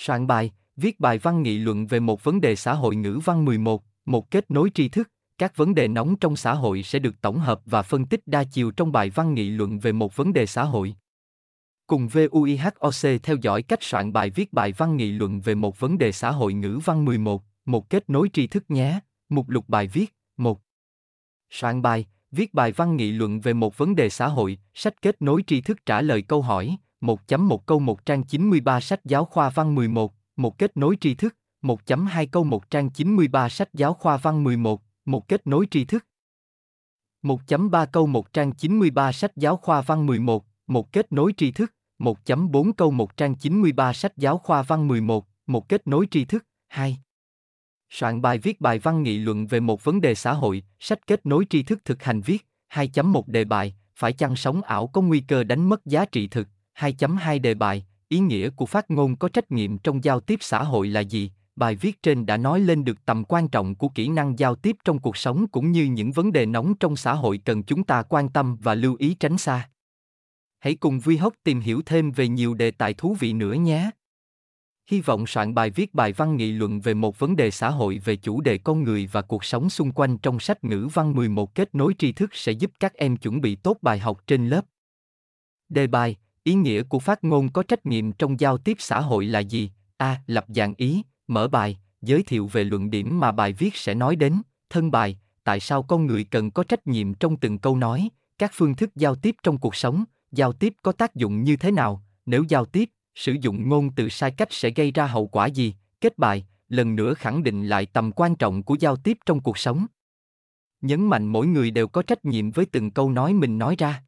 Soạn bài, viết bài văn nghị luận về một vấn đề xã hội ngữ văn 11, một kết nối tri thức, các vấn đề nóng trong xã hội sẽ được tổng hợp và phân tích đa chiều trong bài văn nghị luận về một vấn đề xã hội. Cùng VUIHOC theo dõi cách soạn bài viết bài văn nghị luận về một vấn đề xã hội ngữ văn 11, một kết nối tri thức nhé. Mục lục bài viết, 1. Soạn bài, viết bài văn nghị luận về một vấn đề xã hội, sách kết nối tri thức trả lời câu hỏi, 1.1 câu 1 trang 93 sách giáo khoa văn 11, một kết nối tri thức, 1.2 câu 1 trang 93 sách giáo khoa văn 11, một kết nối tri thức. 1.3 câu 1 trang 93 sách giáo khoa văn 11, một kết nối tri thức, 1.4 câu 1 trang 93 sách giáo khoa văn 11, một kết nối tri thức, 2. Soạn bài viết bài văn nghị luận về một vấn đề xã hội, sách kết nối tri thức thực hành viết, 2.1 đề bài, phải chăng sống ảo có nguy cơ đánh mất giá trị thực, 2.2 đề bài, ý nghĩa của phát ngôn có trách nhiệm trong giao tiếp xã hội là gì? Bài viết trên đã nói lên được tầm quan trọng của kỹ năng giao tiếp trong cuộc sống cũng như những vấn đề nóng trong xã hội cần chúng ta quan tâm và lưu ý tránh xa. Hãy cùng Vi Hốc tìm hiểu thêm về nhiều đề tài thú vị nữa nhé. Hy vọng soạn bài viết bài văn nghị luận về một vấn đề xã hội về chủ đề con người và cuộc sống xung quanh trong sách ngữ văn 11 kết nối tri thức sẽ giúp các em chuẩn bị tốt bài học trên lớp. Đề bài, ý nghĩa của phát ngôn có trách nhiệm trong giao tiếp xã hội là gì? A. Lập dạng ý, mở bài, giới thiệu về luận điểm mà bài viết sẽ nói đến, thân bài, tại sao con người cần có trách nhiệm trong từng câu nói, các phương thức giao tiếp trong cuộc sống, giao tiếp có tác dụng như thế nào, nếu giao tiếp, sử dụng ngôn từ sai cách sẽ gây ra hậu quả gì, kết bài, lần nữa khẳng định lại tầm quan trọng của giao tiếp trong cuộc sống. Nhấn mạnh mỗi người đều có trách nhiệm với từng câu nói mình nói ra.